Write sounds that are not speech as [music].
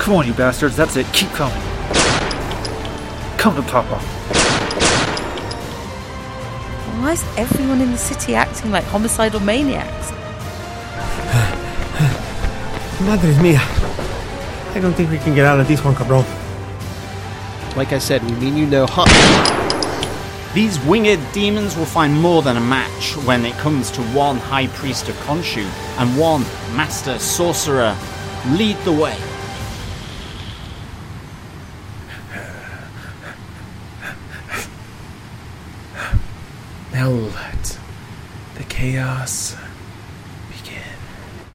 Come on, you bastards. That's it. Keep coming. Come to Papa. Why is everyone in the city acting like homicidal maniacs? [sighs] Madre mia. I don't think we can get out of this one, cabron. Like I said, we mean you no harm. These winged demons will find more than a match when it comes to one High Priest of Khonshu and one Master Sorcerer. Lead the way. Let the chaos